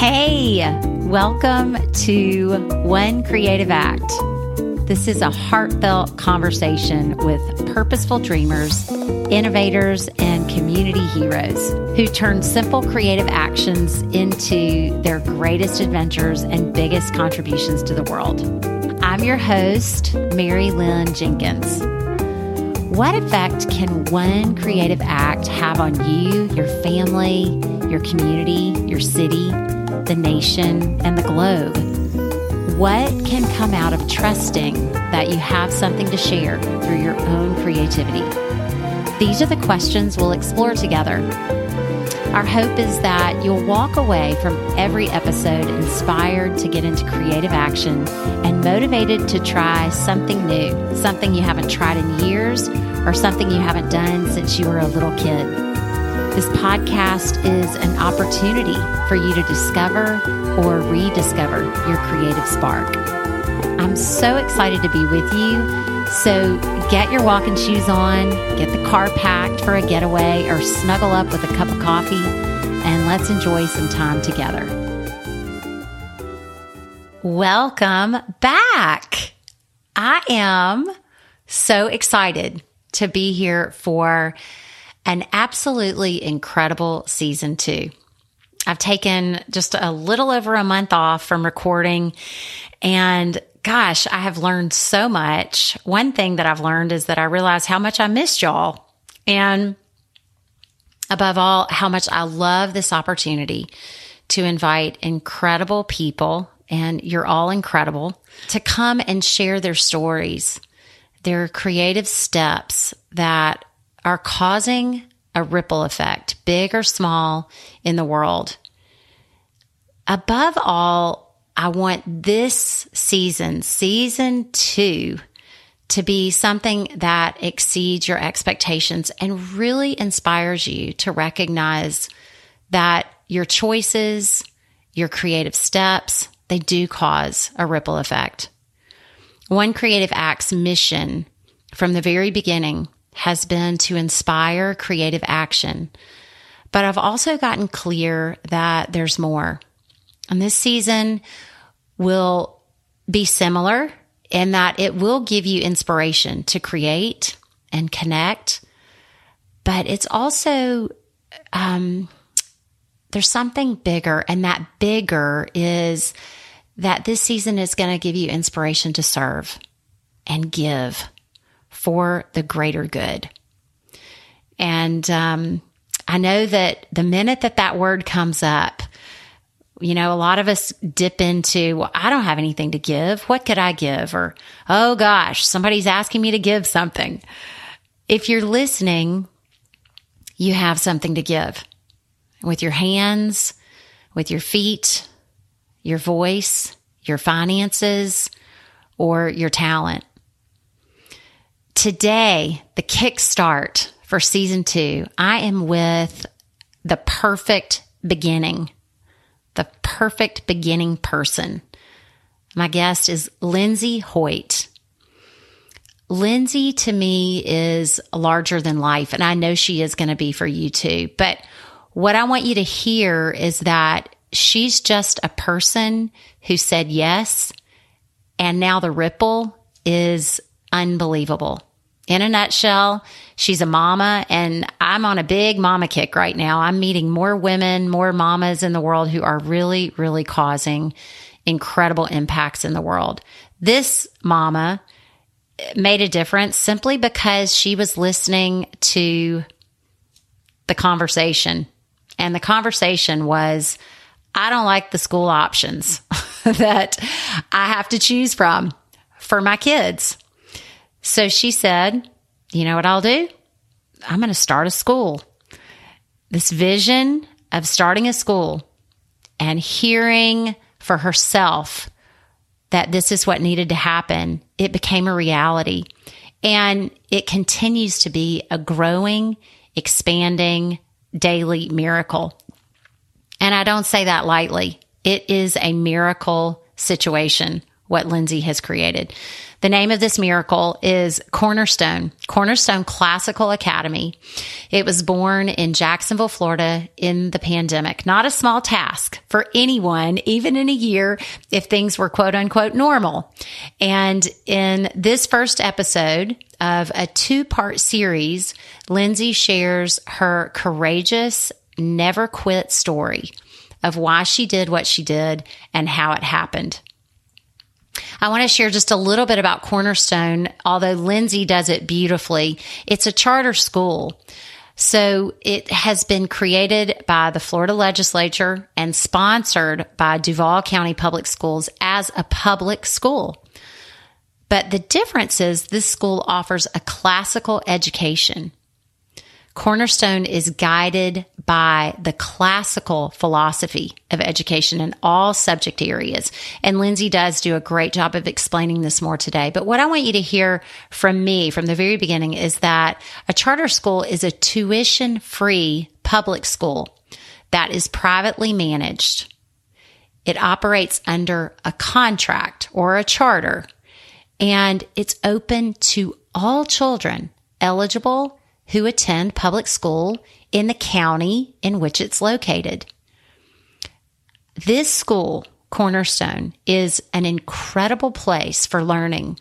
Hey, welcome to One Creative Act. This is a heartfelt conversation with purposeful dreamers, innovators, and community heroes who turn simple creative actions into their greatest adventures and biggest contributions to the world. I'm your host, Mary Lynn Jenkins. What effect can one creative act have on you, your family, your community, your city, the nation, and the globe? What can come out of trusting that you have something to share through your own creativity? These are the questions we'll explore together. Our hope is that you'll walk away from every episode inspired to get into creative action and motivated to try something new, something you haven't tried in years, or something you haven't done since you were a little kid. This podcast is an opportunity for you to discover or rediscover your creative spark. I'm so excited to be with you. So get your walking shoes on, get the car packed for a getaway, or snuggle up with a cup of coffee, and let's enjoy some time together. Welcome back. I am so excited to be here for an absolutely incredible season two. I've taken just a little over a month off from recording and gosh, I have learned so much. One thing that I've learned is that I realize how much I missed y'all. And above all, how much I love this opportunity to invite incredible people, and you're all incredible, to come and share their stories, their creative steps that are causing a ripple effect, big or small, in the world. Above all, I want this season, season two, to be something that exceeds your expectations and really inspires you to recognize that your choices, your creative steps, they do cause a ripple effect. One Creative Act's mission from the very beginning has been to inspire creative action. But I've also gotten clear that there's more. And this season, will be similar in that it will give you inspiration to create and connect, but it's also, um, there's something bigger, and that bigger is that this season is going to give you inspiration to serve and give for the greater good. And um, I know that the minute that that word comes up, you know, a lot of us dip into, well, I don't have anything to give. What could I give? Or, oh gosh, somebody's asking me to give something. If you're listening, you have something to give with your hands, with your feet, your voice, your finances, or your talent. Today, the kickstart for season two, I am with the perfect beginning the perfect beginning person. My guest is Lindsay Hoyt. Lindsay to me is larger than life, and I know she is going to be for you too. But what I want you to hear is that she's just a person who said yes, and now the ripple is unbelievable. In a nutshell, she's a mama and I'm on a big mama kick right now. I'm meeting more women, more mamas in the world who are really, really causing incredible impacts in the world. This mama made a difference simply because she was listening to the conversation. And the conversation was, I don't like the school options that I have to choose from for my kids. So she said, You know what I'll do? I'm going to start a school. This vision of starting a school and hearing for herself that this is what needed to happen, it became a reality. And it continues to be a growing, expanding daily miracle. And I don't say that lightly. It is a miracle situation what Lindsay has created. The name of this miracle is Cornerstone, Cornerstone Classical Academy. It was born in Jacksonville, Florida in the pandemic. Not a small task for anyone, even in a year if things were quote unquote normal. And in this first episode of a two part series, Lindsay shares her courageous, never quit story of why she did what she did and how it happened. I want to share just a little bit about Cornerstone, although Lindsay does it beautifully. It's a charter school. So it has been created by the Florida legislature and sponsored by Duval County Public Schools as a public school. But the difference is this school offers a classical education. Cornerstone is guided by the classical philosophy of education in all subject areas. And Lindsay does do a great job of explaining this more today. But what I want you to hear from me from the very beginning is that a charter school is a tuition free public school that is privately managed. It operates under a contract or a charter and it's open to all children eligible who attend public school in the county in which it's located. This school, Cornerstone, is an incredible place for learning.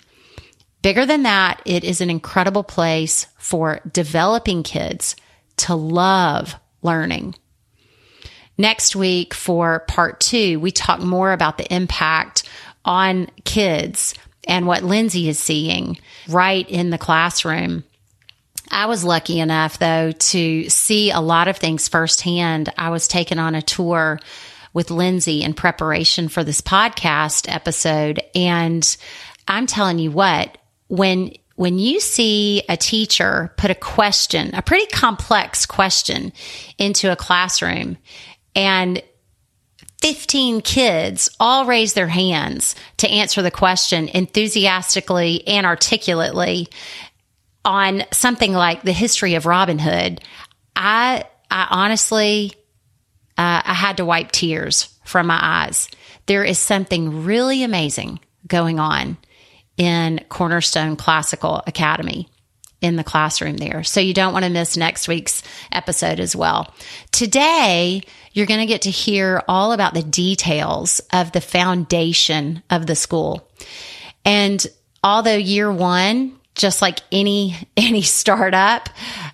Bigger than that, it is an incredible place for developing kids to love learning. Next week for part two, we talk more about the impact on kids and what Lindsay is seeing right in the classroom I was lucky enough, though, to see a lot of things firsthand. I was taken on a tour with Lindsay in preparation for this podcast episode. And I'm telling you what, when when you see a teacher put a question, a pretty complex question into a classroom and 15 kids all raise their hands to answer the question enthusiastically and articulately on something like the history of Robin Hood, I, I honestly, uh, I had to wipe tears from my eyes. There is something really amazing going on in Cornerstone Classical Academy in the classroom there. So you don't want to miss next week's episode as well. Today, you're going to get to hear all about the details of the foundation of the school. And although year one just like any any startup,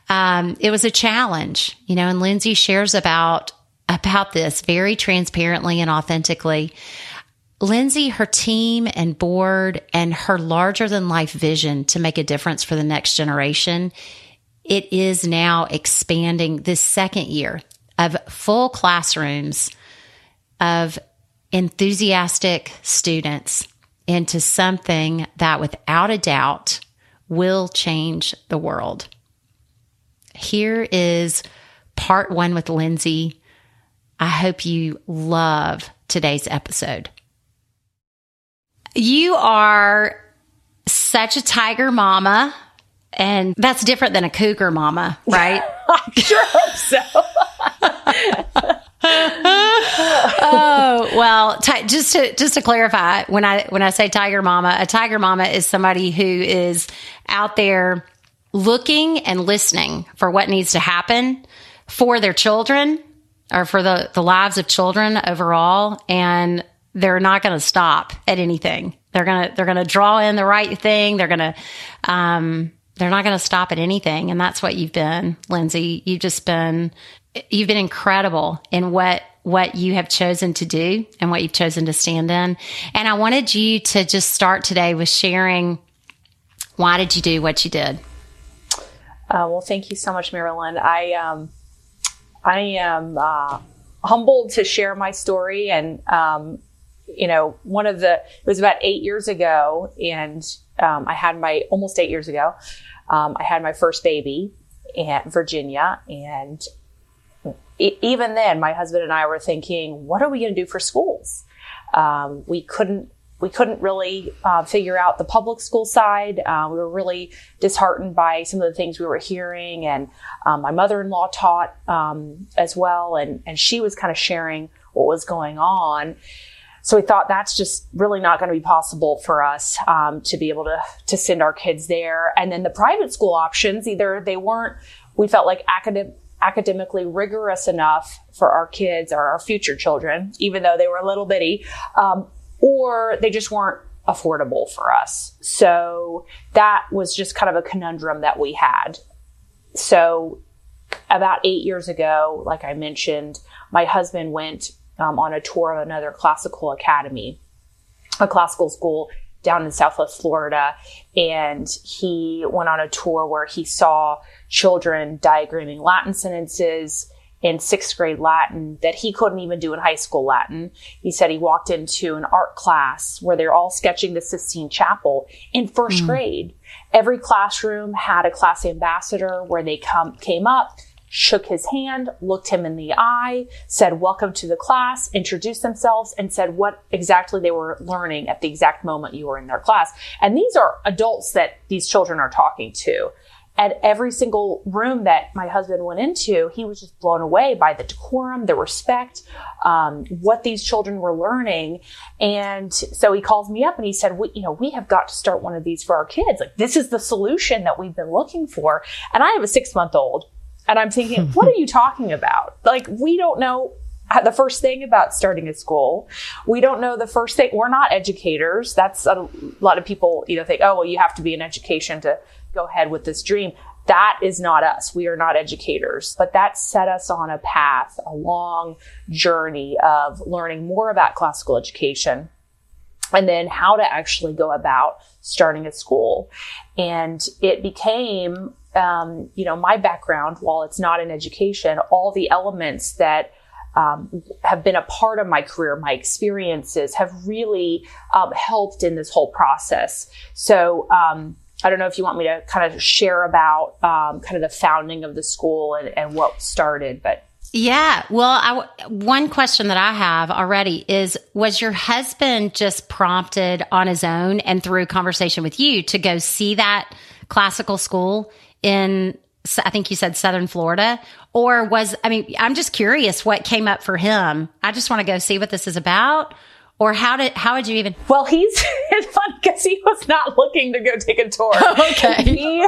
um, it was a challenge, you know. And Lindsay shares about about this very transparently and authentically. Lindsay, her team and board, and her larger than life vision to make a difference for the next generation, it is now expanding this second year of full classrooms of enthusiastic students into something that without a doubt will change the world. Here is part one with Lindsay. I hope you love today's episode. You are such a tiger mama, and that's different than a cougar mama, right? I sure hope so. oh well, just to just to clarify, when I when I say tiger mama, a tiger mama is somebody who is out there looking and listening for what needs to happen for their children or for the the lives of children overall, and they're not going to stop at anything. They're gonna they're gonna draw in the right thing. They're gonna um, they're not going to stop at anything, and that's what you've been, Lindsay. You've just been you've been incredible in what what you have chosen to do and what you've chosen to stand in. And I wanted you to just start today with sharing why did you do what you did? Uh, well, thank you so much, Marilyn. I um, I am uh, humbled to share my story, and um, you know, one of the it was about eight years ago, and um, I had my almost eight years ago. Um, I had my first baby at Virginia, and even then, my husband and I were thinking, what are we going to do for schools? Um, we couldn't we couldn't really uh, figure out the public school side. Uh, we were really disheartened by some of the things we were hearing, and um, my mother-in-law taught um, as well, and and she was kind of sharing what was going on. so we thought that's just really not going to be possible for us um, to be able to to send our kids there. And then the private school options, either they weren't, we felt like academic academically rigorous enough for our kids or our future children, even though they were a little bitty, um, or they just weren't affordable for us. So that was just kind of a conundrum that we had. So about eight years ago, like I mentioned, my husband went um, on a tour of another classical academy, a classical school down in Southwest Florida. And he went on a tour where he saw children diagramming Latin sentences in sixth grade Latin that he couldn't even do in high school Latin. He said he walked into an art class where they're all sketching the Sistine Chapel in first mm. grade. Every classroom had a class ambassador where they come, came up, shook his hand, looked him in the eye, said, welcome to the class, introduced themselves and said what exactly they were learning at the exact moment you were in their class. And these are adults that these children are talking to. At every single room that my husband went into, he was just blown away by the decorum, the respect, um, what these children were learning. And so he calls me up and he said, we, you know, we have got to start one of these for our kids. Like this is the solution that we've been looking for. And I have a six month old and I'm thinking, what are you talking about? Like, we don't know the first thing about starting a school. We don't know the first thing. We're not educators. That's a lot of people, you know, think, oh, well, you have to be in education to go ahead with this dream. That is not us. We are not educators, but that set us on a path, a long journey of learning more about classical education and then how to actually go about starting a school. And it became um, you know, my background, while it's not in education, all the elements that um, have been a part of my career, my experiences have really um, helped in this whole process. So, um, I don't know if you want me to kind of share about um, kind of the founding of the school and, and what started, but yeah. Well, one question that I have already is Was your husband just prompted on his own and through conversation with you to go see that classical school in I think you said Southern Florida, or was, I mean, I'm just curious what came up for him. I just want to go see what this is about. Or how did, how did you even? Well, he's, it's fun because he was not looking to go take a tour. okay. He,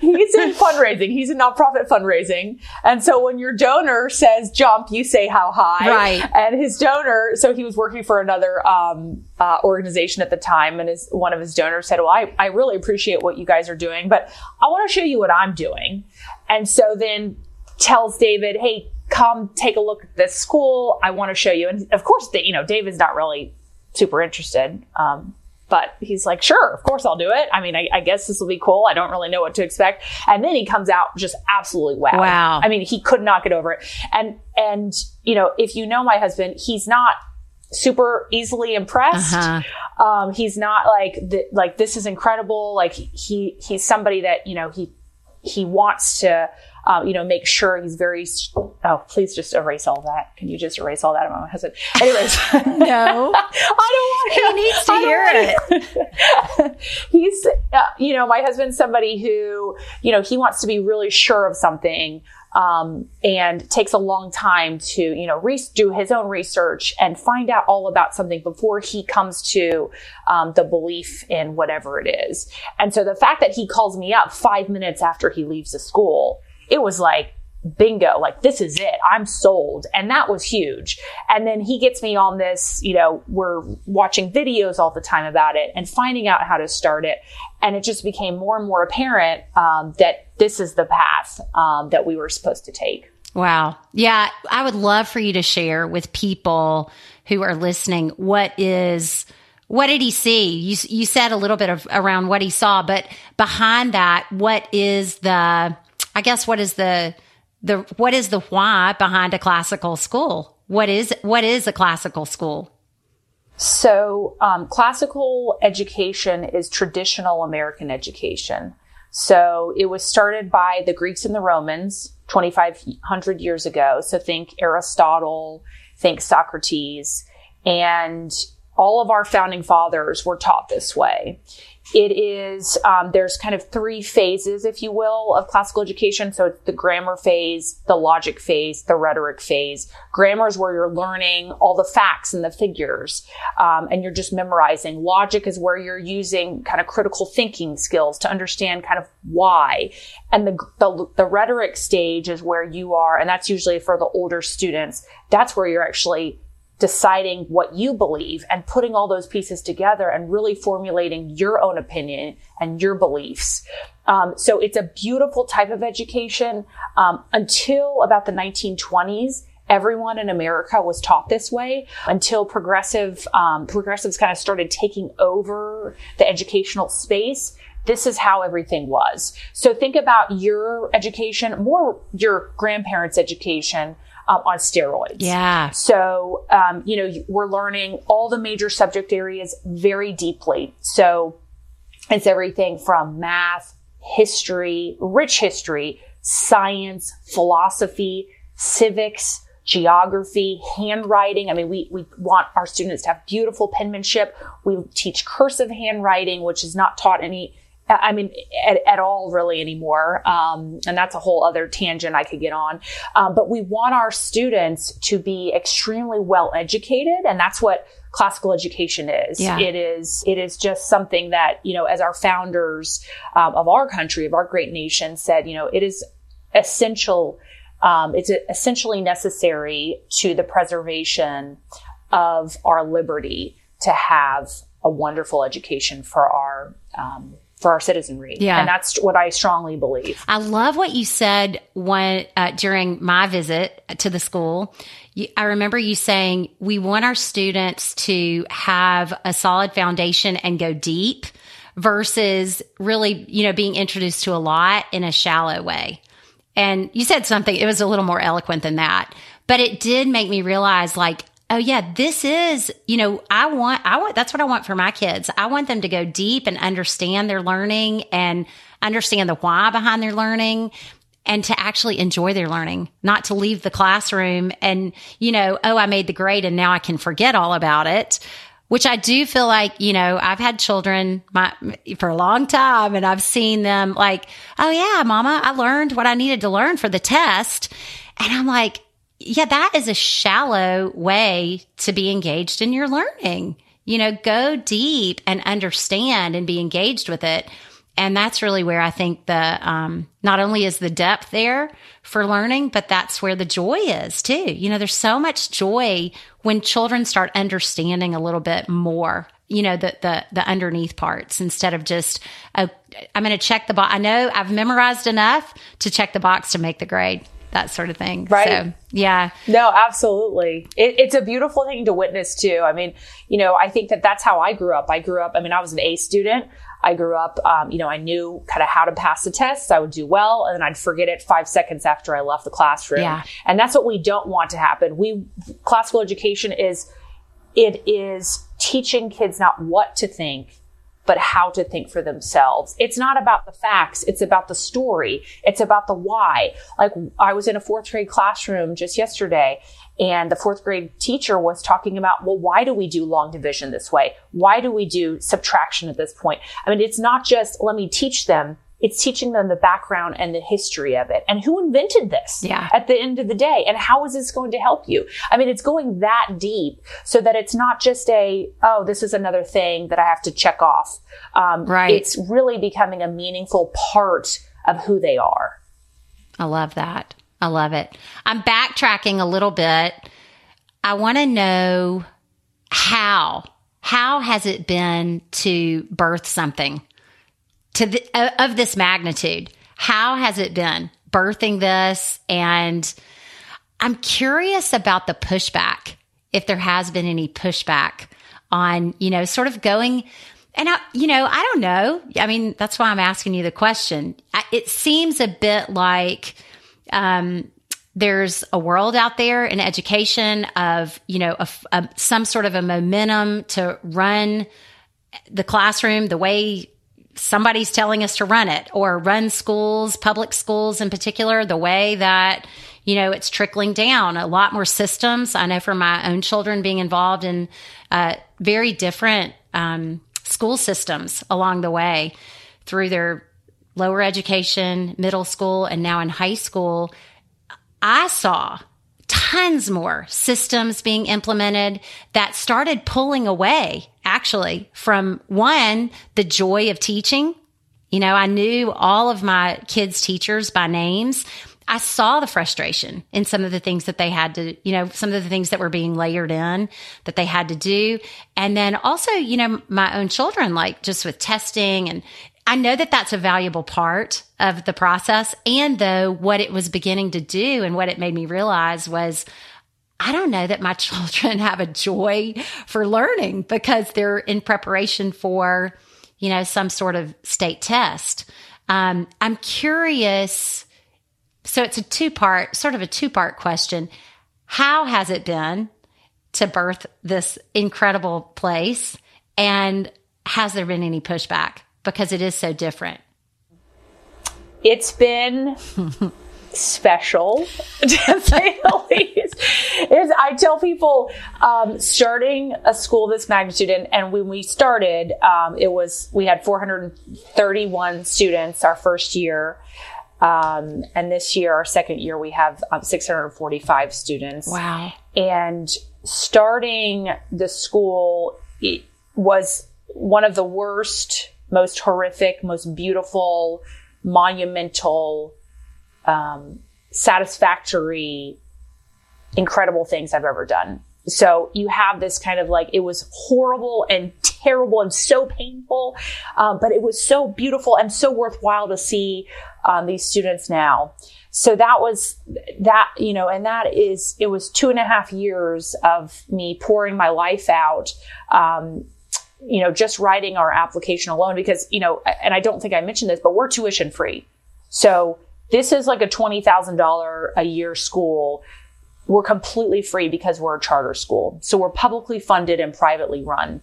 he's in fundraising. He's in nonprofit fundraising. And so when your donor says jump, you say how high. Right. And his donor, so he was working for another, um, uh, organization at the time. And his, one of his donors said, well, I, I really appreciate what you guys are doing, but I want to show you what I'm doing. And so then tells David, Hey, come take a look at this school. I want to show you. And of course, you know, David's not really super interested. Um, but he's like, sure, of course I'll do it. I mean, I, I, guess this will be cool. I don't really know what to expect. And then he comes out just absolutely wow. Wow. I mean, he could not get over it. And, and, you know, if you know my husband, he's not super easily impressed. Uh-huh. Um, he's not like, the, like, this is incredible. Like he, he's somebody that, you know, he, he wants to, um, you know, make sure he's very, oh, please just erase all that. Can you just erase all that husband? Anyways. no. I don't want He needs to hear it. he's, uh, you know, my husband's somebody who, you know, he wants to be really sure of something. Um, and takes a long time to, you know, re- do his own research and find out all about something before he comes to um, the belief in whatever it is. And so the fact that he calls me up five minutes after he leaves the school it was like, bingo, like this is it. I'm sold. And that was huge. And then he gets me on this, you know, we're watching videos all the time about it and finding out how to start it. And it just became more and more apparent um, that this is the path um, that we were supposed to take. Wow. Yeah. I would love for you to share with people who are listening what is what did he see? You you said a little bit of around what he saw, but behind that, what is the I guess what is the the what is the why behind a classical school? What is what is a classical school? So, um, classical education is traditional American education. So, it was started by the Greeks and the Romans 2,500 years ago. So, think Aristotle, think Socrates, and all of our founding fathers were taught this way. It is, um, there's kind of three phases, if you will, of classical education. So it's the grammar phase, the logic phase, the rhetoric phase. Grammar is where you're learning all the facts and the figures, um, and you're just memorizing. Logic is where you're using kind of critical thinking skills to understand kind of why. And the, the, the rhetoric stage is where you are, and that's usually for the older students. That's where you're actually deciding what you believe and putting all those pieces together and really formulating your own opinion and your beliefs. Um, so it's a beautiful type of education. Um, until about the 1920s, everyone in America was taught this way until progressive um, progressives kind of started taking over the educational space. This is how everything was. So think about your education, more your grandparents' education um, on steroids. Yeah. So, um, you know, we're learning all the major subject areas very deeply. So it's everything from math, history, rich history, science, philosophy, civics, geography, handwriting. I mean, we, we want our students to have beautiful penmanship. We teach cursive handwriting, which is not taught any I mean, at, at all really anymore. Um, and that's a whole other tangent I could get on. Um, but we want our students to be extremely well educated. And that's what classical education is. Yeah. It is, it is just something that, you know, as our founders um, of our country, of our great nation said, you know, it is essential. Um, it's essentially necessary to the preservation of our liberty to have a wonderful education for our um, for our citizenry. Yeah. And that's what I strongly believe. I love what you said when uh, during my visit to the school. You, I remember you saying we want our students to have a solid foundation and go deep versus really, you know, being introduced to a lot in a shallow way. And you said something, it was a little more eloquent than that, but it did make me realize like, oh yeah, this is, you know, I want, I want, that's what I want for my kids. I want them to go deep and understand their learning and understand the why behind their learning and to actually enjoy their learning, not to leave the classroom and, you know, oh, I made the grade and now I can forget all about it. Which I do feel like, you know, I've had children my, for a long time and I've seen them like, oh yeah, mama, I learned what I needed to learn for the test. And I'm like, yeah, that is a shallow way to be engaged in your learning. You know, go deep and understand and be engaged with it. And that's really where I think the, um, not only is the depth there for learning, but that's where the joy is too. You know, there's so much joy when children start understanding a little bit more you know the the the underneath parts instead of just oh, I'm going to check the box. I know I've memorized enough to check the box to make the grade that sort of thing. Right. So, yeah. No, absolutely. It, it's a beautiful thing to witness too. I mean, you know, I think that that's how I grew up. I grew up, I mean, I was an A student. I grew up, um, you know, I knew kind of how to pass the tests. I would do well and then I'd forget it five seconds after I left the classroom. Yeah. And that's what we don't want to happen. We, classical education is, it is teaching kids not what to think, but how to think for themselves. It's not about the facts. It's about the story. It's about the why. Like I was in a fourth grade classroom just yesterday and the fourth grade teacher was talking about, well, why do we do long division this way? Why do we do subtraction at this point? I mean, it's not just let me teach them it's teaching them the background and the history of it. And who invented this yeah. at the end of the day? And how is this going to help you? I mean it's going that deep so that it's not just a oh this is another thing that i have to check off. Um, right. it's really becoming a meaningful part of who they are. I love that. I love it. I'm backtracking a little bit. I want to know how how has it been to birth something to the, of this magnitude. How has it been birthing this? And I'm curious about the pushback, if there has been any pushback on, you know, sort of going. And I, you know, I don't know. I mean, that's why I'm asking you the question. It seems a bit like, um, there's a world out there in education of, you know, a, a, some sort of a momentum to run the classroom the way somebody's telling us to run it or run schools, public schools in particular, the way that, you know, it's trickling down. A lot more systems. I know for my own children being involved in uh, very different um, school systems along the way through their lower education, middle school, and now in high school, I saw tons more systems being implemented that started pulling away actually from one, the joy of teaching. You know, I knew all of my kids' teachers by names. I saw the frustration in some of the things that they had to, you know, some of the things that were being layered in that they had to do. And then also, you know, my own children, like just with testing and I know that that's a valuable part of the process. And though what it was beginning to do and what it made me realize was, I don't know that my children have a joy for learning because they're in preparation for, you know, some sort of state test. Um, I'm curious. So it's a two part, sort of a two part question. How has it been to birth this incredible place? And has there been any pushback? because it is so different? It's been special, to say the least. Is I tell people um, starting a school this magnitude, and, and when we started, um, it was we had 431 students our first year. Um, and this year, our second year, we have um, 645 students. Wow. And starting the school was one of the worst most horrific, most beautiful, monumental, um, satisfactory, incredible things I've ever done. So you have this kind of like, it was horrible and terrible and so painful, um, but it was so beautiful and so worthwhile to see um, these students now. So that was that, you know, and that is, it was two and a half years of me pouring my life out, um, you know, just writing our application alone because, you know, and I don't think I mentioned this, but we're tuition free. So this is like a $20,000 a year school. We're completely free because we're a charter school. So we're publicly funded and privately run.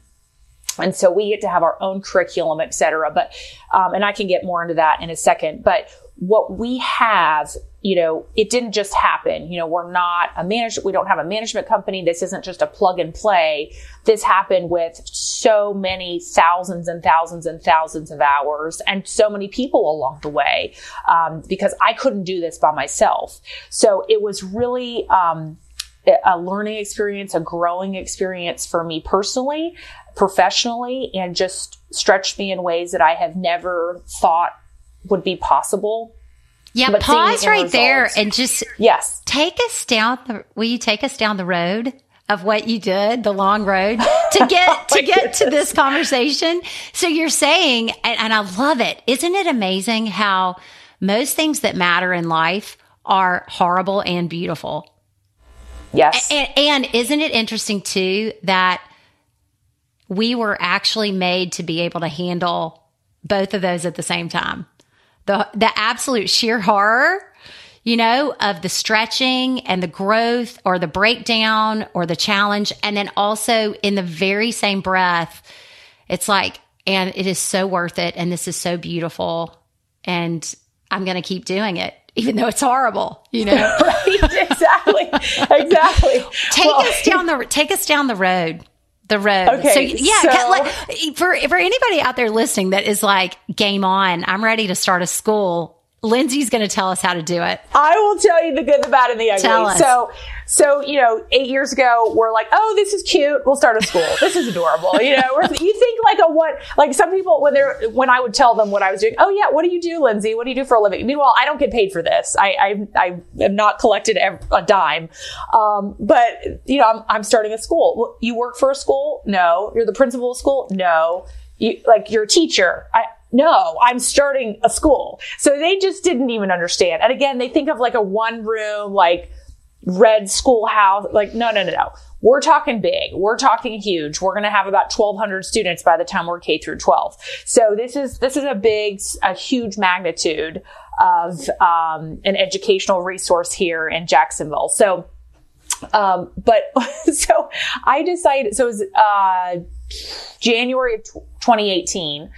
And so we get to have our own curriculum, et cetera. But, um, and I can get more into that in a second. But what we have, you know, it didn't just happen. You know, we're not a management, we don't have a management company. This isn't just a plug and play. This happened with so many thousands and thousands and thousands of hours and so many people along the way, um, because I couldn't do this by myself. So it was really, um, a learning experience, a growing experience for me personally, professionally, and just stretched me in ways that I have never thought would be possible. Yeah, but pause right results, there and just yes, take us down. The, will you take us down the road of what you did, the long road to get oh to get goodness. to this conversation? So you're saying, and, and I love it. Isn't it amazing how most things that matter in life are horrible and beautiful? Yes, and, and isn't it interesting too that we were actually made to be able to handle both of those at the same time? The the absolute sheer horror you know, of the stretching and the growth or the breakdown or the challenge. And then also in the very same breath, it's like, and it is so worth it. And this is so beautiful. And I'm going to keep doing it, even though it's horrible, you know? right. Exactly. exactly. take well, us down the, take us down the road the road. Okay. So yeah, so, like, for for anybody out there listening that is like game on, I'm ready to start a school. Lindsay's going to tell us how to do it. I will tell you the good, the bad, and the ugly. So, so you know, eight years ago, we're like, oh, this is cute. We'll start a school. this is adorable. You know, you think like a what? Like some people when they're when I would tell them what I was doing. Oh yeah, what do you do, Lindsay? What do you do for a living? Meanwhile, I don't get paid for this. I I, I am not collected a dime. Um, but you know, I'm I'm starting a school. You work for a school? No. You're the principal of school? No. You, like you're a teacher. I, no, I'm starting a school. So they just didn't even understand. And again, they think of like a one room, like red schoolhouse. Like, no, no, no, no. We're talking big. We're talking huge. We're going to have about 1200 students by the time we're K through 12. So this is, this is a big, a huge magnitude of, um, an educational resource here in Jacksonville. So, um, but so I decided, so it was, uh, January of 2018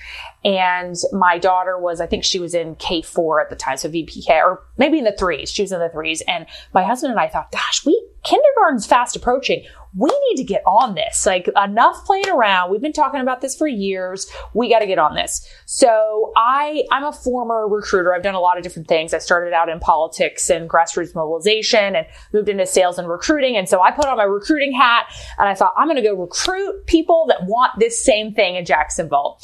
and my daughter was, I think she was in K4 at the time, so VPK, or maybe in the threes. She was in the threes. And my husband and I thought, gosh, we, kindergarten's fast approaching. We need to get on this. Like enough playing around. We've been talking about this for years. We got to get on this. So I, I'm a former recruiter. I've done a lot of different things. I started out in politics and grassroots mobilization and moved into sales and recruiting. And so I put on my recruiting hat and I thought, I'm going to go recruit people that want this same thing in Jacksonville.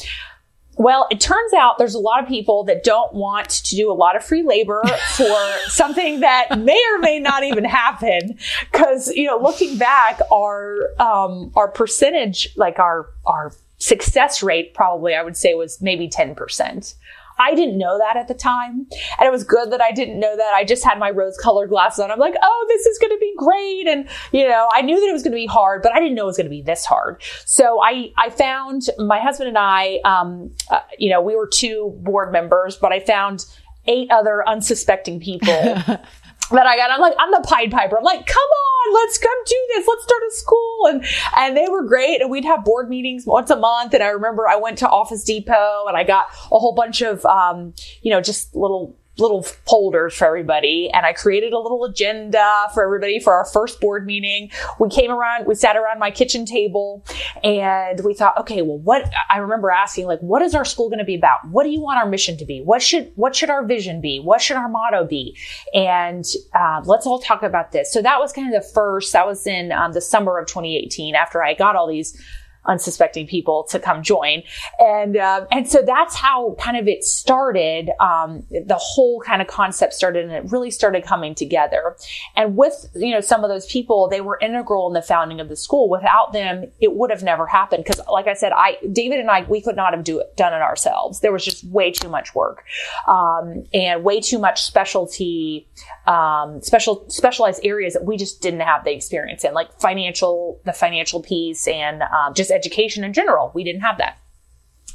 Well, it turns out there's a lot of people that don't want to do a lot of free labor for something that may or may not even happen. Cause, you know, looking back, our, um, our percentage, like our, our success rate probably, I would say was maybe 10%. I didn't know that at the time. And it was good that I didn't know that. I just had my rose colored glasses on. I'm like, oh, this is going to be great. And, you know, I knew that it was going to be hard, but I didn't know it was going to be this hard. So I, I found my husband and I, um, uh, you know, we were two board members, but I found eight other unsuspecting people that I got. I'm like, I'm the Pied Piper. I'm like, come on, let's come do this. Let's start a school. And, and they were great. And we'd have board meetings once a month. And I remember I went to Office Depot and I got a whole bunch of, um, you know, just little little folders for everybody and I created a little agenda for everybody for our first board meeting. We came around, we sat around my kitchen table and we thought, okay, well, what I remember asking, like, what is our school going to be about? What do you want our mission to be? What should, what should our vision be? What should our motto be? And, uh, let's all talk about this. So that was kind of the first, that was in um, the summer of 2018 after I got all these unsuspecting people to come join. And, uh, and so that's how kind of it started. Um, the whole kind of concept started and it really started coming together. And with, you know, some of those people, they were integral in the founding of the school. Without them, it would have never happened. Cause like I said, I, David and I, we could not have do it, done it ourselves. There was just way too much work, um, and way too much specialty, um, special, specialized areas that we just didn't have the experience in, like financial, the financial piece and, um, just education in general. We didn't have that.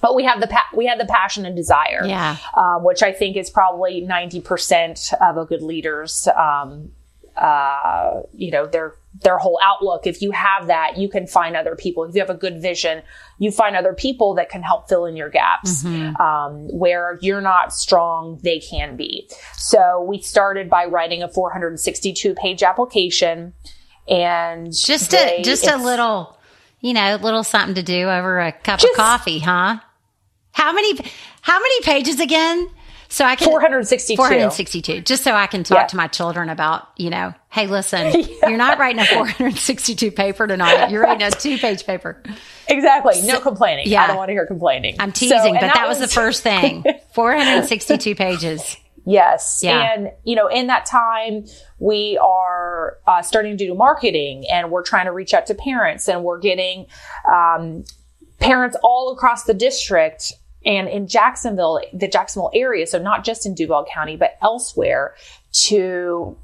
But we have the pa- we had the passion and desire, Yeah. um, which I think is probably ninety percent of a good leader's, um, uh, you know, their their whole outlook. If you have that, you can find other people. If you have a good vision, you find other people that can help fill in your gaps. Um, where you're not strong, they can be. So we started by writing a 462 page application, and Just they- a, just a little, you know, little something to do over a cup Just- of coffee, huh? How many, how many pages again? So I can 462. 462, just so I can talk Yeah. to my children about, you know, hey, listen, you're not writing a 462 paper tonight. You're writing a two page paper. Exactly. No complaining. yeah. I don't want to hear complaining. I'm teasing, and but that, was, the first thing. 462 pages. Yes. Yeah. And, you know, in that time, we are uh, starting to do marketing and we're trying to reach out to parents and we're getting um, parents all across the district and in Jacksonville, the Jacksonville area. So not just in Duval County, but elsewhere to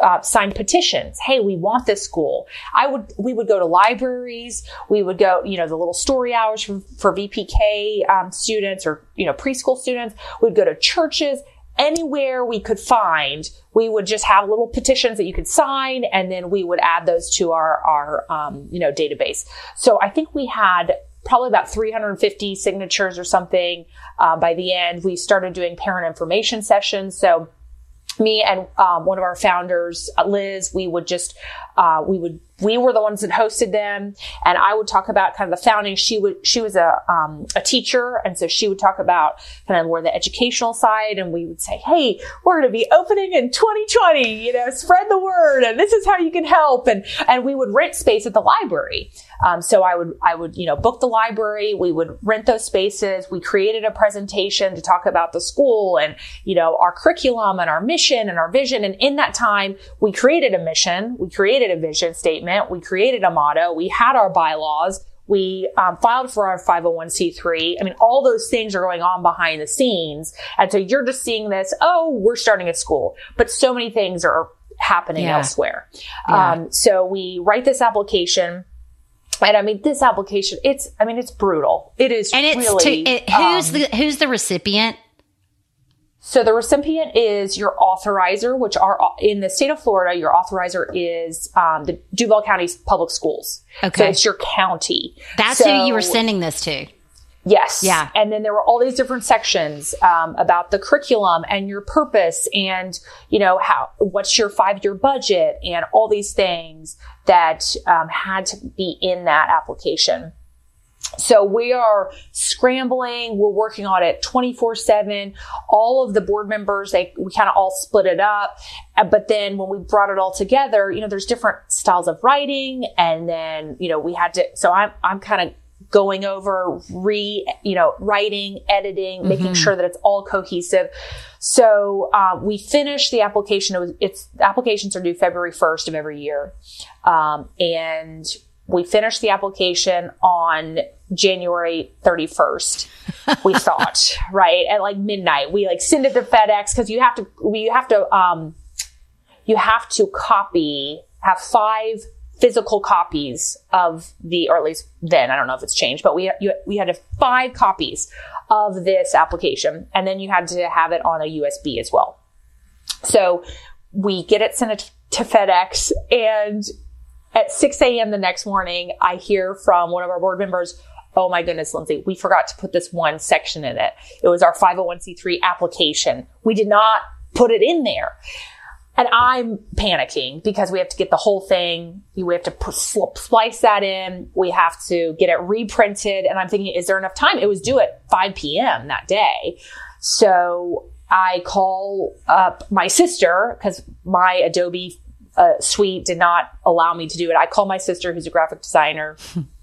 uh, sign petitions. Hey, we want this school. I would, we would go to libraries. We would go, you know, the little story hours for, for VPK um, students or, you know, preschool students. We'd go to churches. Anywhere we could find, we would just have little petitions that you could sign, and then we would add those to our our um, you know database. So I think we had probably about 350 signatures or something. Uh, by the end, we started doing parent information sessions. So me and um, one of our founders, uh, Liz, we would just uh, we would we were the ones that hosted them, and I would talk about kind of the founding. She would she was a um, a teacher, and so she would talk about kind of more the educational side, and we would say, hey, we're going to be opening in 2020. You know, spread the word, and this is how you can help, and and we would rent space at the library. Um, so I would I would you know book the library. We would rent those spaces. We created a presentation to talk about the school and you know our curriculum and our mission and our vision. And in that time, we created a mission. We created a vision statement. We created a motto. We had our bylaws. We um, filed for our 501c3. I mean, all those things are going on behind the scenes. And so you're just seeing this, oh, we're starting a school. But so many things are happening Yeah. elsewhere. Yeah. Um, so we write this application. And I mean, this application, it's, I mean, it's brutal. It is And it's really, to, it, who's um, the, who's the recipient? So the recipient is your authorizer, which are in the state of Florida, your authorizer is, um, the Duval County Public Schools. So Okay. it's your county. That's who you were sending this to. Yes. Yeah. And then there were all these different sections um, about the curriculum and your purpose and, you know, how, what's your five year budget and all these things that um, had to be in that application. So we are scrambling. We're working on it 24 seven. All of the board members, they, we kind of all split it up. Uh, But then when we brought it all together, you know, there's different styles of writing. And then, you know, we had to, so I'm, I'm kind of going over re, you know, writing, editing, making sure that it's all cohesive. So, uh, we finished the application. It was, it's, applications are due February 1st of every year. Um, and we finished the application on January 31st. We thought, right? At like midnight, we like send it to FedEx because you have to, we have to, um, you have to copy, have five physical copies of the, or at least then, I don't know if it's changed, but we, you, we had five copies of this application and then you had to have it on a USB as well. So we get it sent to FedEx and at 6 a.m. the next morning, I hear from one of our board members, Oh my goodness, Lindsay, we forgot to put this one section in it. It was our 501c3 application. We did not put it in there. And I'm panicking because we have to get the whole thing. We have to put, splice that in. We have to get it reprinted. And I'm thinking, is there enough time? It was due at 5 p.m. that day. So I call up my sister because my Adobe uh, suite did not allow me to do it. I call my sister, who's a graphic designer.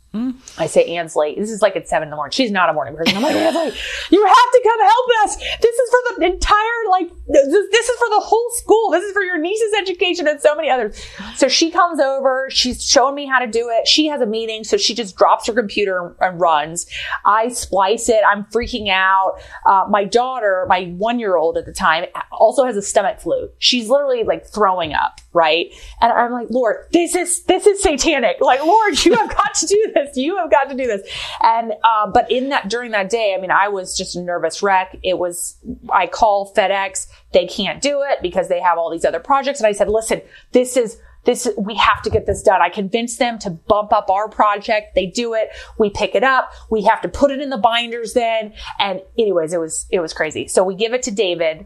I say, Anne's late. This is like at seven in the morning. She's not a morning person. I'm like, Anne's late. You have to come help us. This is for the entire, like, this, this is for the whole school. This is for your niece's education and so many others. So she comes over. She's showing me how to do it. She has a meeting. So she just drops her computer and runs. I splice it. I'm freaking out. Uh, my daughter, my one year old at the time, also has a stomach flu. She's literally like throwing up, right? And I'm like, Lord, this is, this is satanic. Like, Lord, you have got to do this. You have got to do this. And, uh, but in that, during that day, I mean, I was just a nervous wreck. It was, I call FedEx. They can't do it because they have all these other projects. And I said, listen, this is, this, we have to get this done. I convinced them to bump up our project. They do it. We pick it up. We have to put it in the binders then. And anyways, it was, it was crazy. So we give it to David.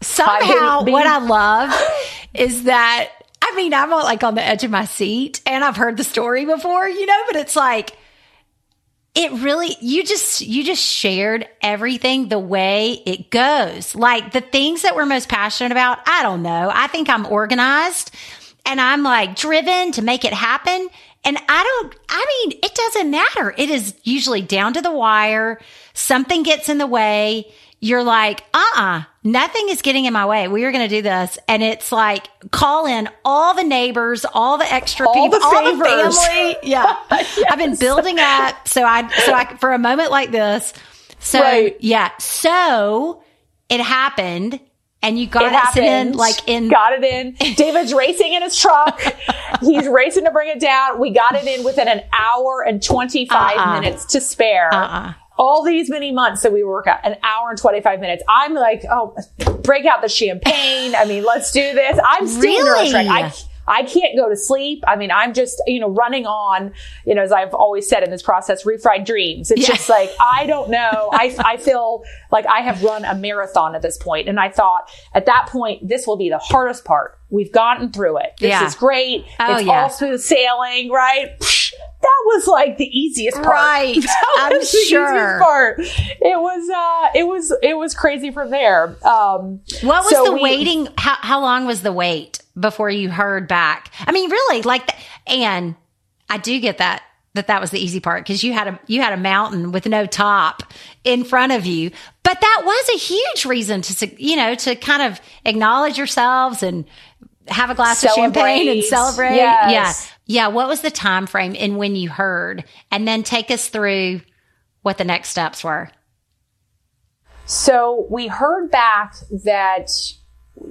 Somehow, being- what I love is that I mean, I'm like on the edge of my seat, and I've heard the story before, you know, but it's like it really you just you just shared everything the way it goes. Like the things that we're most passionate about, I don't know. I think I'm organized and I'm like driven to make it happen. And I don't, I mean, it doesn't matter. It is usually down to the wire. Something gets in the way. You're like, uh uh nothing is getting in my way. We are going to do this. And it's like, call in all the neighbors, all the extra All people, the all the family. Yeah. I've been building up. So I, so I, for a moment like this. So Right. yeah. So it happened and you got It in like in, got it in. David's racing in his truck. He's racing to bring it down. We got it in within an hour and 25 Uh-uh. minutes to spare. Uh-uh. All these many months that we work out, an hour and 25 minutes. I'm like, oh, break out the champagne. I mean, let's do this. I'm still Really? I, I can't go to sleep. I mean, I'm just, you know, running on, you know, as I've always said in this process, refried dreams. It's Yeah. just like, I don't know. I, I feel like I have run a marathon at this point. And I thought at that point, this will be the hardest part. We've gotten through it. This Yeah. is great. Oh, it's yeah. all smooth sailing, right? That was like the easiest part. Right. That I'm the sure. easiest part. It was, uh, it was, it was crazy from there. Um, What was so the we- waiting? How, how long was the wait before you heard back? I mean, really, like, the, and I do get that that that was the easy part because you had a you had a mountain with no top in front of you, but that was a huge reason to you know to kind of acknowledge yourselves and have a glass of champagne and Celebrate. celebrate. Yes. Yeah, yeah. What was the time frame in when you heard, and then take us through what the next steps were. So we heard back that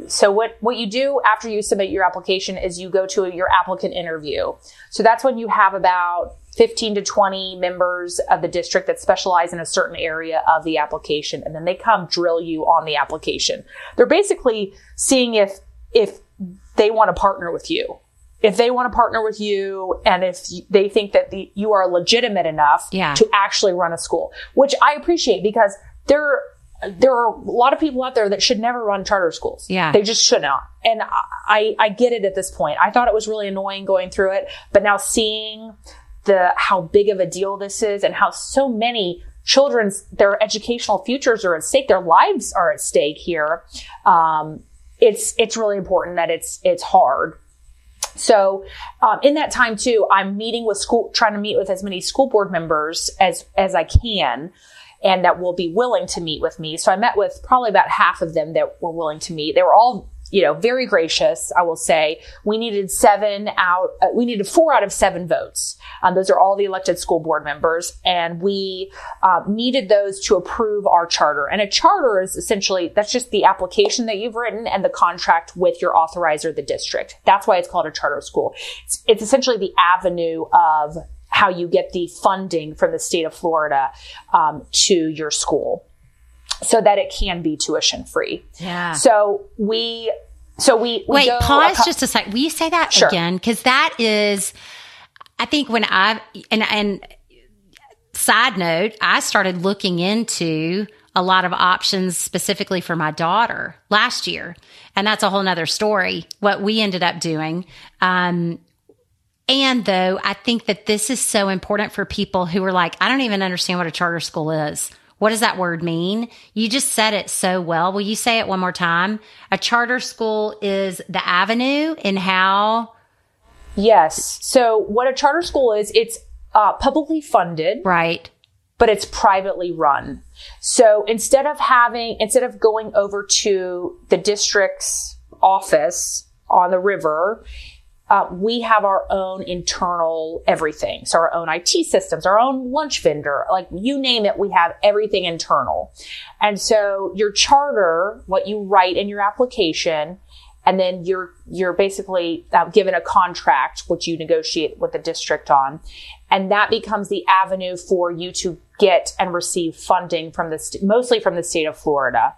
so what what you do after you submit your application is you go to your applicant interview. So that's when you have about 15 to 20 members of the district that specialize in a certain area of the application and then they come drill you on the application. They're basically seeing if if they want to partner with you. If they want to partner with you and if they think that the, you are legitimate enough yeah. to actually run a school, which I appreciate because there, there are a lot of people out there that should never run charter schools. Yeah. They just should not. And I, I get it at this point. I thought it was really annoying going through it, but now seeing the, how big of a deal this is and how so many children's, their educational futures are at stake, their lives are at stake here. Um, it's, it's really important that it's, it's hard so um, in that time too, I'm meeting with school, trying to meet with as many school board members as as I can, and that will be willing to meet with me. So I met with probably about half of them that were willing to meet. They were all you know, very gracious, I will say. We needed seven out, uh, we needed four out of seven votes. Um, those are all the elected school board members. And we uh, needed those to approve our charter. And a charter is essentially, that's just the application that you've written and the contract with your authorizer, the district. That's why it's called a charter school. It's, it's essentially the avenue of how you get the funding from the state of Florida um, to your school so that it can be tuition free. Yeah. So we, so we, we wait, pause a just a sec. Will you say that sure. again? Cause that is, I think when I, and, and side note, I started looking into a lot of options specifically for my daughter last year. And that's a whole nother story, what we ended up doing. Um, and though I think that this is so important for people who are like, I don't even understand what a charter school is. What does that word mean? You just said it so well. Will you say it one more time? A charter school is the avenue in how. Yes. So what a charter school is, it's uh, publicly funded. Right. But it's privately run. So instead of having, instead of going over to the district's office on the river uh, we have our own internal everything. So our own IT systems, our own lunch vendor, like you name it, we have everything internal. And so your charter, what you write in your application, and then you're you're basically uh, given a contract which you negotiate with the district on and that becomes the avenue for you to get and receive funding from the st- mostly from the state of Florida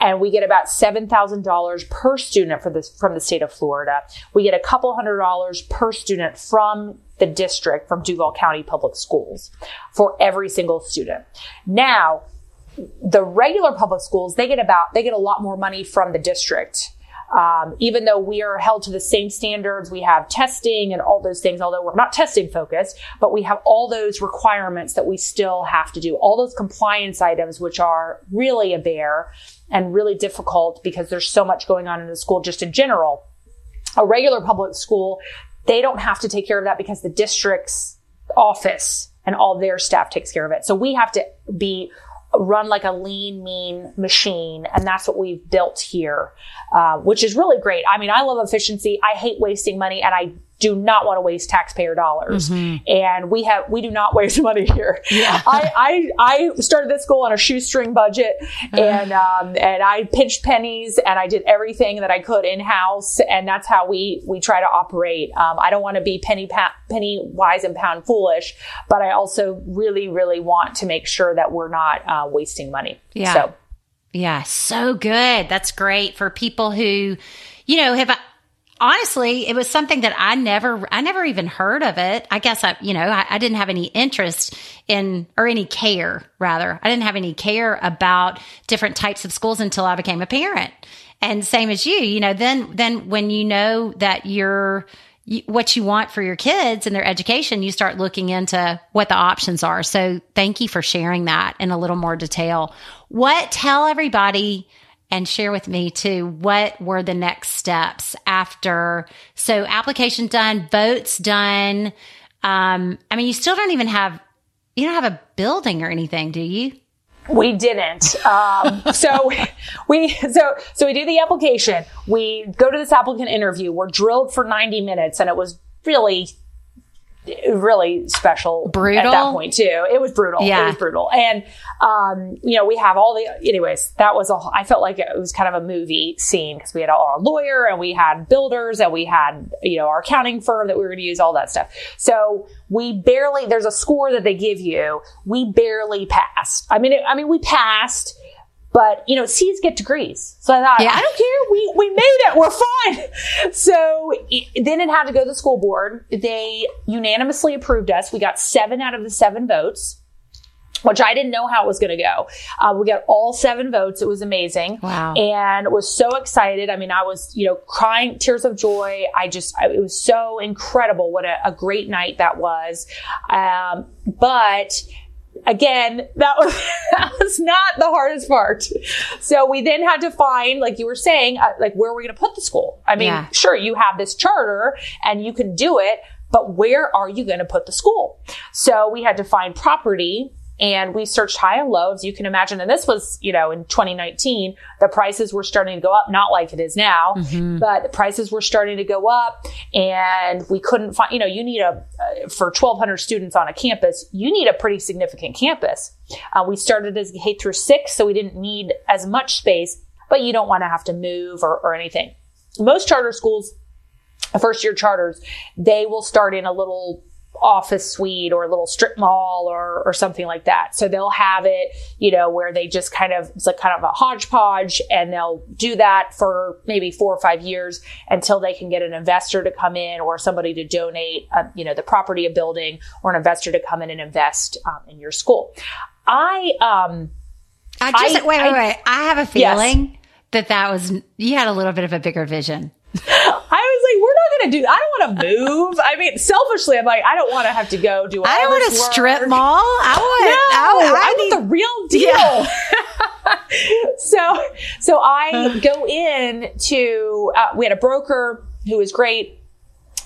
and we get about $7,000 per student for this, from the state of Florida. We get a couple hundred dollars per student from the district, from Duval County Public Schools for every single student. Now, the regular public schools, they get about, they get a lot more money from the district. Um, even though we are held to the same standards, we have testing and all those things, although we're not testing focused, but we have all those requirements that we still have to do, all those compliance items, which are really a bear and really difficult because there's so much going on in the school just in general. A regular public school, they don't have to take care of that because the district's office and all their staff takes care of it. So we have to be run like a lean, mean machine. And that's what we've built here, uh, which is really great. I mean, I love efficiency. I hate wasting money and I do not want to waste taxpayer dollars. Mm-hmm. And we have, we do not waste money here. Yeah. I, I, I started this school on a shoestring budget and, um, and I pinched pennies and I did everything that I could in house. And that's how we, we try to operate. Um, I don't want to be penny, pa- penny wise and pound foolish, but I also really, really want to make sure that we're not, uh, wasting money. Yeah. So. Yeah. So good. That's great for people who, you know, have honestly, it was something that I never, I never even heard of it. I guess I, you know, I, I, didn't have any interest in, or any care rather. I didn't have any care about different types of schools until I became a parent. And same as you, you know, then, then when you know that you're, what you want for your kids and their education, you start looking into what the options are. So thank you for sharing that in a little more detail. What, tell everybody, and share with me too what were the next steps after so application done votes done um i mean you still don't even have you don't have a building or anything do you we didn't. Um, so we so so we do the application. We go to this applicant interview. We're drilled for ninety minutes, and it was really really special brutal at that point too. It was brutal. Yeah. It was brutal. And, um, you know, we have all the, anyways, that was a, I felt like it was kind of a movie scene because we had all our lawyer and we had builders and we had, you know, our accounting firm that we were going to use, all that stuff. So we barely, there's a score that they give you. We barely passed. I mean, it, I mean, we passed, but you know, C's get degrees. So I thought, Yeah. I don't care. We, we made it. We're fine. So it, then it had to go to the school board. They unanimously approved us. We got seven out of the seven votes. Which I didn't know how it was going to go. Uh, we got all seven votes. It was amazing. Wow. And was so excited. I mean, I was, you know, crying tears of joy. I just, I, it was so incredible. What a, a great night that was. Um, but again, that was, that was not the hardest part. So we then had to find, like you were saying, uh, like where are we going to put the school? I mean, Yeah. sure, you have this charter and you can do it, but where are you going to put the school? So we had to find property and we searched high and low, as you can imagine. And this was, you know, in 2019, the prices were starting to go up, not like it is now, but the prices were starting to go up and we couldn't find, you know, you need a, uh, for 1200 students on a campus, you need a pretty significant campus. Uh, we started as K through six, so we didn't need as much space, but you don't want to have to move or, or anything. Most charter schools first year charters, they will start in a little office suite or a little strip mall or, or something like that. So they'll have it, you know, where they just kind of, it's like kind of a hodgepodge and they'll do that for maybe four or five years until they can get an investor to come in or somebody to donate, uh, you know, the property, a building or an investor to come in and invest um, in your school. I, um, I just I- wait, wait, I- wait. I have a Yes. feeling that that was you had a little bit of a bigger vision. I was like, we're not going to do, I don't want to move. I mean, selfishly, I'm like, I don't want to have to go do I don't want a strip mall. I want. No, I, I, I need- want the real deal. so, so I go in to, uh, we had a broker who was great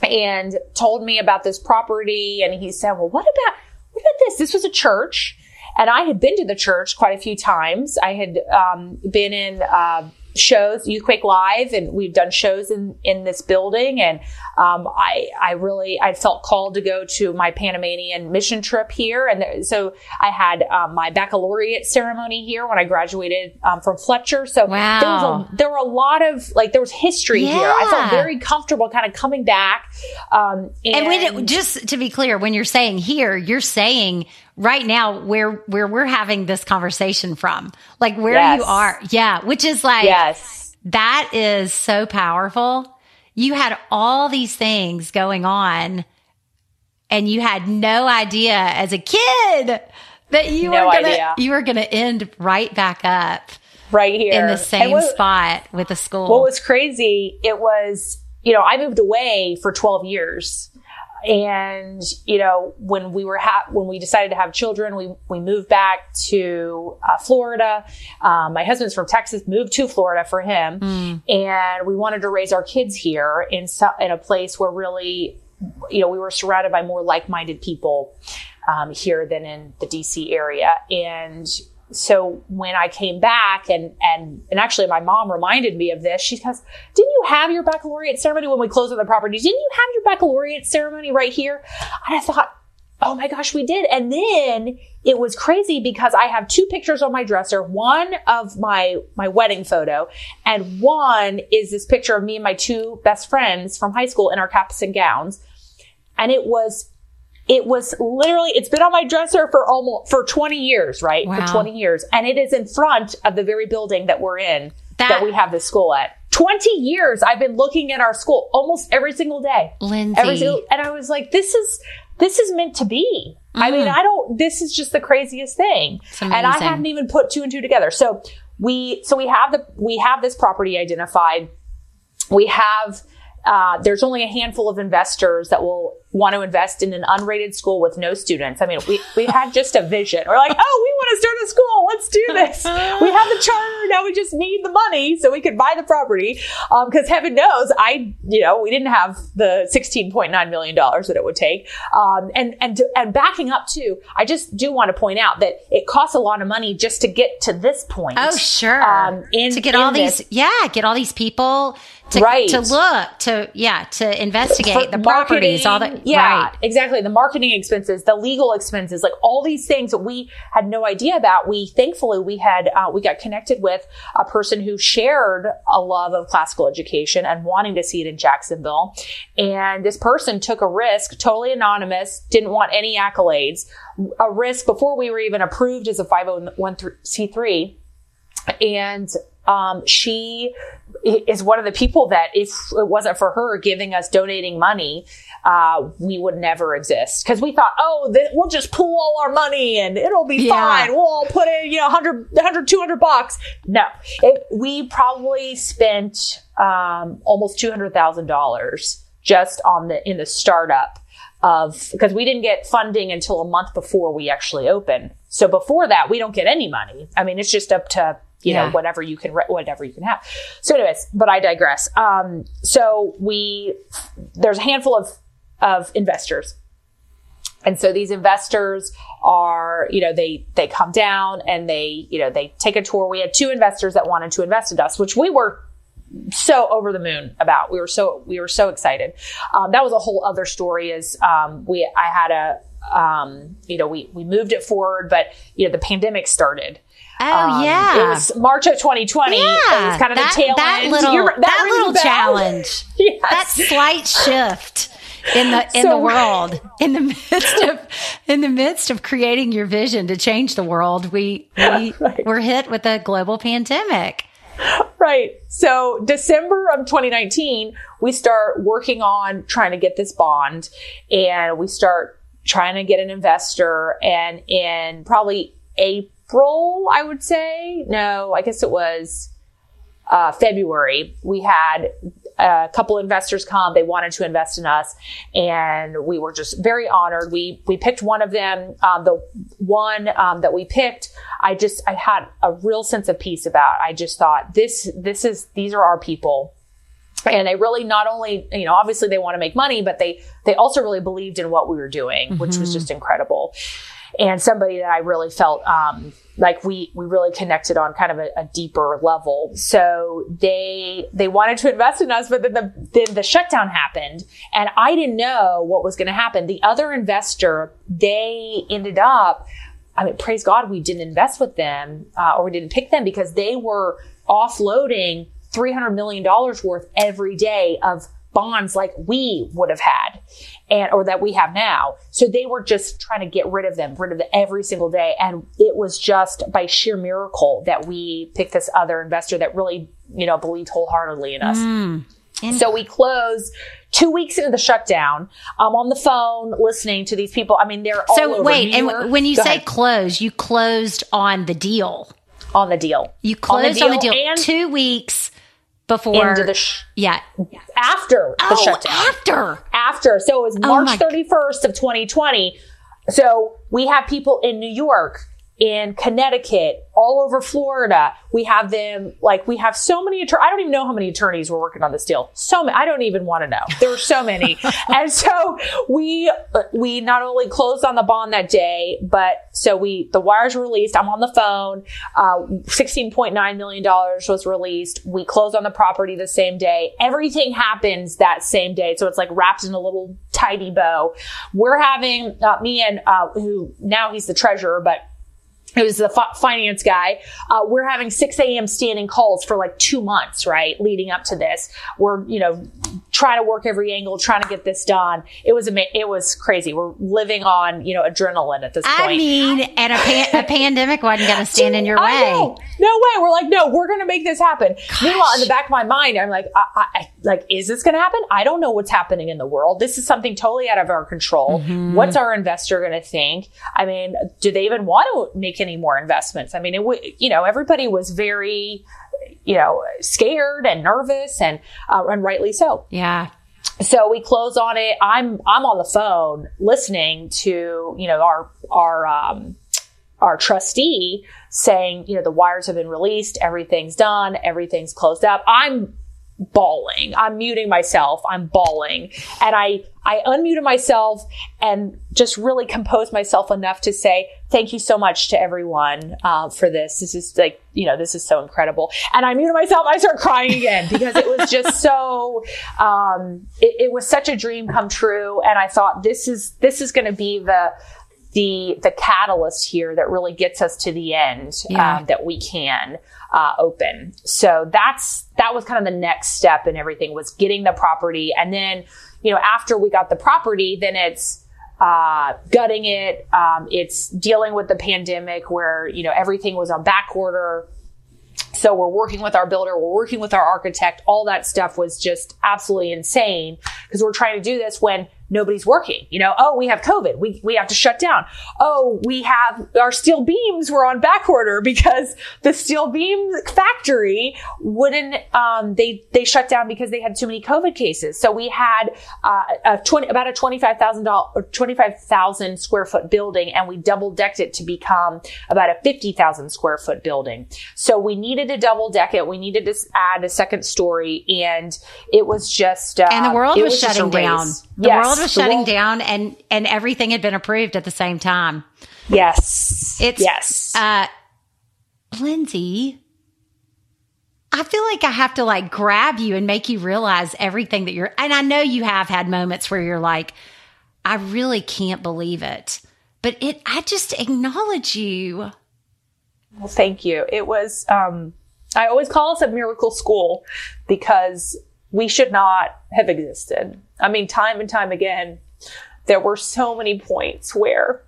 and told me about this property. And he said, well, what about, what about this? This was a church. And I had been to the church quite a few times. I had um, been in uh, shows, Youthquake Live, and we've done shows in, in this building. And um, I, I really, I felt called to go to my Panamanian mission trip here. And there, so I had um, my baccalaureate ceremony here when I graduated um, from Fletcher. So there, Wow. was a, there were a lot of, like, there was history here. I felt very comfortable kind of coming back. Um, and, And when it, just to be clear, when you're saying here, you're saying right now where where we're having this conversation from, like where Yes. you are, yeah, which is like yes. that is so powerful. You had all these things going on, and you had no idea as a kid that you No were gonna idea. you were gonna end right back up right here in the same what- spot with the school. What was crazy, it was, you know, I moved away for 12 years. And, you know, when we were, ha- when we decided to have children, we, we moved back to uh, Florida. Um, my husband's from Texas, moved to Florida for him. And we wanted to raise our kids here in, so- in a place where really, you know, we were surrounded by more like-minded people um, here than in the DC area. And so when I came back and, and, and actually my mom reminded me of this, she goes, didn't you have your baccalaureate ceremony when we closed on the property? Didn't you have your baccalaureate ceremony right here? And I thought, oh my gosh, we did. And then it was crazy because I have two pictures on my dresser. One of my, my wedding photo and one is this picture of me and my two best friends from high school in our caps and gowns. And it was it was literally it's been on my dresser for almost for 20 years right? Wow. for 20 years. And it is in front of the very building that we're in that, That- we have this school at. 20 years i've been looking at our school almost every single day. Lindsay. every single and i was like this is this is meant to be. I mean mm. i don't this is just the craziest thing. And i hadn't even put two and two together. So we so we have the we have this property identified. We have uh, there's only a handful of investors that will want to invest in an unrated school with no students. I mean, we, we had just a vision. We're like, oh, we want to start a school. Let's do this. We have the charter. Now we just need the money so we could buy the property. Um, cause heaven knows I, you know, we didn't have the $16.9 million that it would take. Um, and, and, and backing up too, I just do want to point out that it costs a lot of money just to get to this point. Oh, sure. Um, in- to get all this- these, yeah, get all these people to, Right. to look, to, yeah, to investigate for the properties, all the, yeah, right. exactly. The marketing expenses, the legal expenses, like all these things that we had no idea about. We thankfully we had uh, we got connected with a person who shared a love of classical education and wanting to see it in Jacksonville. And this person took a risk, totally anonymous, didn't want any accolades, a risk before we were even approved as a 501c3 and um, she is one of the people that if it wasn't for her giving us donating money uh, we would never exist because we thought oh th- we'll just pool all our money and it'll be Yeah. fine we'll all put in you know 100 100 200 bucks no it, we probably spent um, almost $200000 just on the in the startup of because we didn't get funding until a month before we actually open. So before that, we don't get any money. I mean, it's just up to you Yeah. know whatever you can whatever you can have. So, anyways, but I digress. Um, so we there's a handful of of investors. And so these investors are, you know, they, they come down and they, you know, they take a tour. We had two investors that wanted to invest in us, which we were so over the moon about. We were so we were so excited. Um, that was a whole other story. Is um, we I had a um, you know we we moved it forward, but you know the pandemic started. Oh Um, yeah. it was March of 2020. yeah. it was kind of that, the tail that end. little You're- that, rings little bell? challenge. Yes. That slight shift in the in So- the world in the midst of in the midst of creating your vision to change the world, we we Right. were hit with a global pandemic. Right. So December of 2019, we start working on trying to get this bond and we start trying to get an investor. And in probably April, I would say, no, I guess it was uh, February, we had a couple investors come. They wanted to invest in us, and we were just very honored. We we picked one of them. Um, the one um, that we picked, I just I had a real sense of peace about. I just thought this this is these are our people. And they really not only, you know, obviously they want to make money, but they they also really believed in what we were doing, which was just incredible and somebody that I really felt um, like we we really connected on kind of a, a deeper level. So they they wanted to invest in us, but then the then the shutdown happened, and I didn't know what was going to happen. The other investor, they ended up. I mean, praise God, we didn't invest with them uh, or we didn't pick them because they were offloading three hundred million dollars worth every day of bonds like we would have had and or that we have now. So they were just trying to get rid of them rid of them every single day. And it was just by sheer miracle that we picked this other investor that really you know believed wholeheartedly in us. Hmm. So we close two weeks into the shutdown. I'm on the phone listening to these people. I mean they're all So wait, New and York. when you Go say ahead. close, you closed on the deal. on the deal. You closed on the deal, and two weeks before. into the sh- yeah. after the Oh, shutdown after. after. So it was Oh March my- 31st of 2020. So we have people in New York, in Connecticut, all over Florida. We have them, like, we have so many, attorneys. I don't even know how many attorneys were working on this deal. So many, I don't even want to know. There were so many. and so we, we not only closed on the bond that day, but so we, the wires were released. I'm on the phone. Uh, $16.9 million was released. We closed on the property the same day. Everything happens that same day. So it's like wrapped in a little tidy bow. We're having, uh, me and, uh, who now he's the treasurer, but it was the fi- finance guy. Uh, we're having 6 a.m. standing calls for like two months, right? Leading up to this. We're, you know, trying to work every angle, trying to get this done. It was ama- it was crazy. We're living on, you know, adrenaline at this point. I mean, and a, pan- a pandemic wasn't going to stand in your I way. know. No way. We're like, no, we're going to make this happen. Meanwhile, in the back of my mind, I'm like, I, I, I- like, is this going to happen? I don't know what's happening in the world. This is something totally out of our control. Mm-hmm. What's our investor going to think? I mean, do they even want to make any more investments? I mean, it w- you know, everybody was very, you know, scared and nervous and, uh, and rightly so Yeah. so we close on it. I'm I'm on the phone listening to you know our our um, our trustee saying you know the wires have been released, everything's done, everything's closed up. I'm bawling. I'm muting myself. I'm bawling, and I I unmuted myself and just really composed myself enough to say thank you so much to everyone uh, for this. This is like you know this is so incredible. And I muted myself. I start crying again because it was just so. Um, it, it was such a dream come true, and I thought this is this is going to be the the the catalyst here that really gets us to the end Yeah. um, that we can uh, open. So that's that was kind of the next step in everything was getting the property, and then you know after we got the property, then it's uh, gutting it. Um, it's dealing with the pandemic where you know everything was on back order. So we're working with our builder, we're working with our architect. All that stuff was just absolutely insane because we're trying to do this when nobody's working. You know, oh, we have COVID. We, we have to shut down. Oh, we have our steel beams were on back order because the steel beam factory wouldn't, um, they, they shut down because they had too many COVID cases. So we had, uh, a 20, about a $25,000, 25,000 square foot building and we double decked it to become about a 50,000 square foot building. So we needed to double deck it. We needed to add a second story and it was just, uh, and the world was, was shutting down. The yes, world was shutting world- down and, and everything had been approved at the same time. Yes. It's, yes. Uh, Lindsay, I feel like I have to like grab you and make you realize everything that you're, and I know you have had moments where you're like, I really can't believe it, but it, I just acknowledge you. Well, thank you. It was, um, I always call us a miracle school because we should not have existed. I mean, time and time again, there were so many points where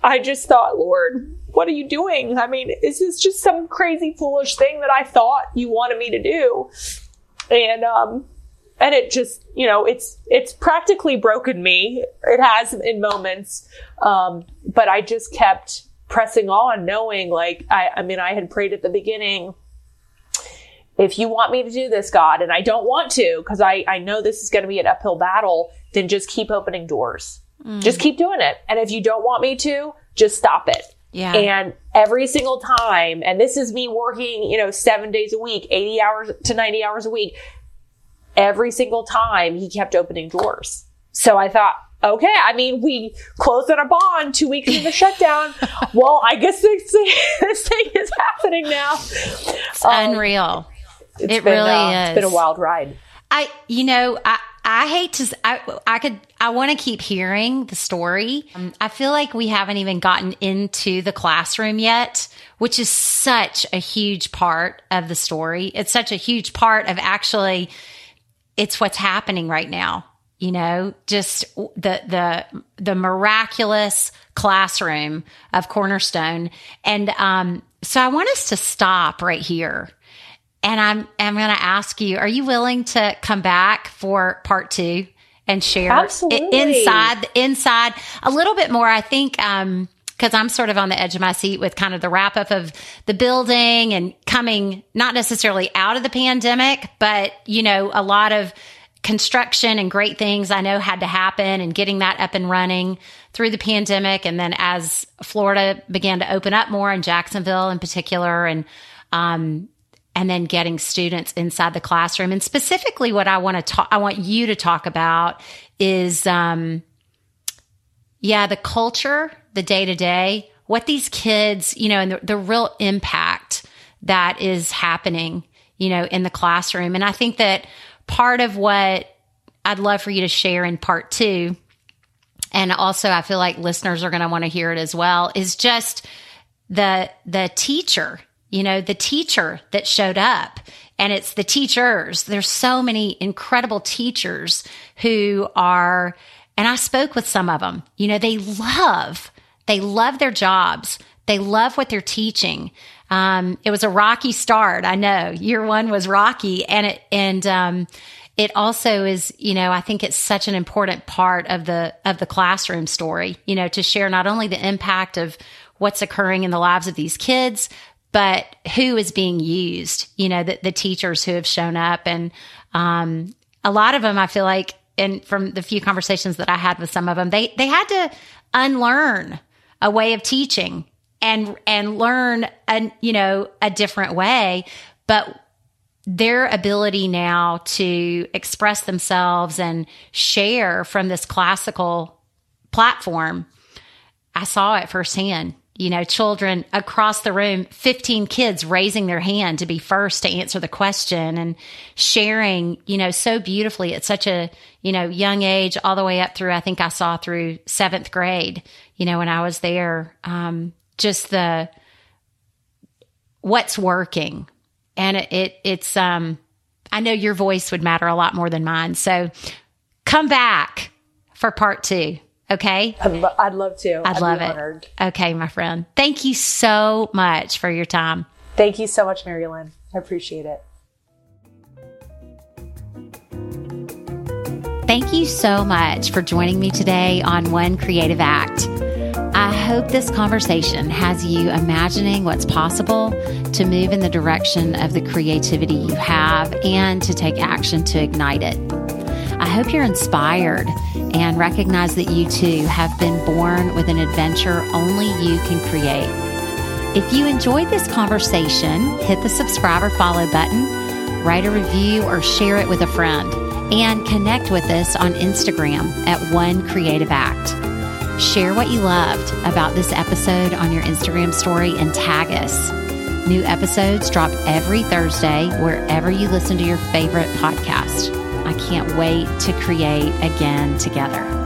I just thought, Lord, what are you doing? I mean, is this just some crazy foolish thing that I thought you wanted me to do? And, um, and it just, you know, it's, it's practically broken me. It has in moments. Um, but I just kept pressing on knowing like, I, I mean, I had prayed at the beginning, if you want me to do this, God, and I don't want to, because I, I know this is going to be an uphill battle, then just keep opening doors. Mm. Just keep doing it. And if you don't want me to, just stop it. Yeah. And every single time, and this is me working, you know, seven days a week, 80 hours to 90 hours a week. Every single time he kept opening doors. So I thought, okay, I mean, we closed on a bond two weeks into the shutdown. well, I guess this, this thing is happening now. It's um, unreal. It's it been, really uh, is. It's been a wild ride. I, you know, I, I hate to, I, I could, I want to keep hearing the story. Um, I feel like we haven't even gotten into the classroom yet, which is such a huge part of the story. It's such a huge part of actually, it's what's happening right now. You know, just the, the, the miraculous classroom of Cornerstone. And, um, so I want us to stop right here and I'm I'm going to ask you: Are you willing to come back for part two and share Absolutely. inside inside a little bit more? I think. Um, because I'm sort of on the edge of my seat with kind of the wrap up of the building and coming not necessarily out of the pandemic, but you know, a lot of construction and great things I know had to happen and getting that up and running through the pandemic. And then as Florida began to open up more in Jacksonville in particular and, um, and then getting students inside the classroom. And specifically, what I want to talk, I want you to talk about is, um, yeah, the culture, the day to day, what these kids, you know, and the, the real impact that is happening, you know, in the classroom. And I think that part of what I'd love for you to share in part two, and also I feel like listeners are going to want to hear it as well, is just the the teacher you know, the teacher that showed up and it's the teachers. There's so many incredible teachers who are, and I spoke with some of them, you know, they love, they love their jobs. They love what they're teaching. Um, it was a rocky start. I know year one was rocky and it, and, um, it also is, you know, I think it's such an important part of the, of the classroom story, you know, to share not only the impact of what's occurring in the lives of these kids, but who is being used, you know, the, the teachers who have shown up. And um, a lot of them, I feel like, and from the few conversations that I had with some of them, they, they had to unlearn a way of teaching and, and learn a, you know, a different way. But their ability now to express themselves and share from this classical platform, I saw it firsthand you know, children across the room, 15 kids raising their hand to be first to answer the question and sharing, you know, so beautifully at such a, you know, young age, all the way up through, I think I saw through seventh grade, you know, when I was there. Um, just the, what's working. And it, it it's, um, I know your voice would matter a lot more than mine. So come back for part two. Okay. I'd, lo- I'd love to. I'd, I'd love it. Honored. Okay, my friend. Thank you so much for your time. Thank you so much, Mary Lynn. I appreciate it. Thank you so much for joining me today on One Creative Act. I hope this conversation has you imagining what's possible to move in the direction of the creativity you have and to take action to ignite it. I hope you're inspired and recognize that you too have been born with an adventure only you can create. If you enjoyed this conversation, hit the subscribe or follow button, write a review, or share it with a friend and connect with us on Instagram at One Creative Act. Share what you loved about this episode on your Instagram story and tag us. New episodes drop every Thursday wherever you listen to your favorite podcast. I can't wait to create again together.